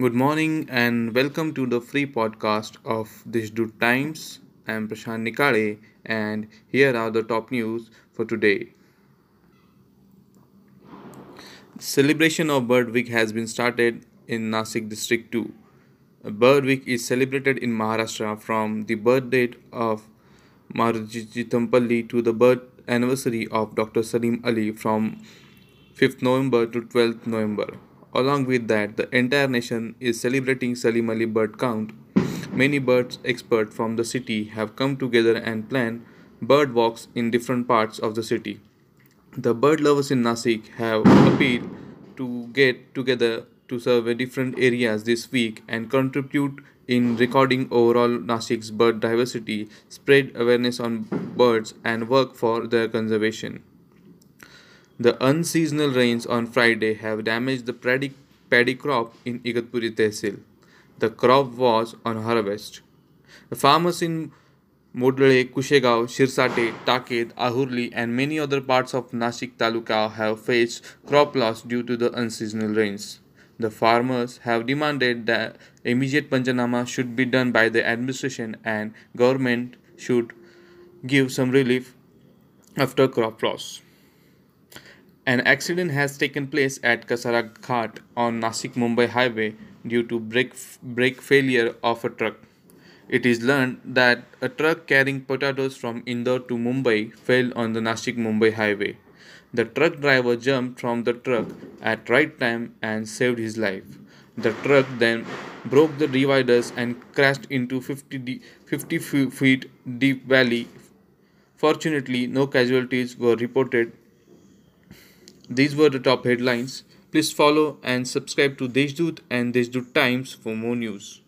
Good morning and welcome to the free podcast of Deshdoot Times. I am Prashant Nikale and here are the top news for today. Celebration of Bird Week has been started in Nasik district too. Bird Week is celebrated in Maharashtra from the birth date of Chitampalli to the birth anniversary of Dr. Salim Ali from 5th November to 12th November. Along with that, the entire nation is celebrating Salim Ali bird count. Many birds experts from the city have come together and planned bird walks in different parts of the city. The bird lovers in Nasik have appealed to get together to survey different areas this week and contribute in recording overall Nasik's bird diversity, spread awareness on birds, and work for their conservation. The unseasonal rains on Friday have damaged the paddy, paddy crop in Igatpuri Tehsil. The crop was on harvest. The farmers in Modle, Kushegaon, Shirsate, Taked, Ahurli, and many other parts of Nashik Taluka have faced crop loss due to the unseasonal rains. The farmers have demanded that immediate Panchanama should be done by the administration and government should give some relief after crop loss. An accident has taken place at Kasara Ghat on Nasik Mumbai highway due to brake, brake failure of a truck. It is learned that a truck carrying potatoes from Indore to Mumbai fell on the Nasik Mumbai highway. The truck driver jumped from the truck at right time and saved his life. The truck then broke the dividers and crashed into 50, de- 50 feet deep valley. Fortunately, no casualties were reported these were the top headlines. Please follow and subscribe to Deshdoot and Deshdoot Times for more news.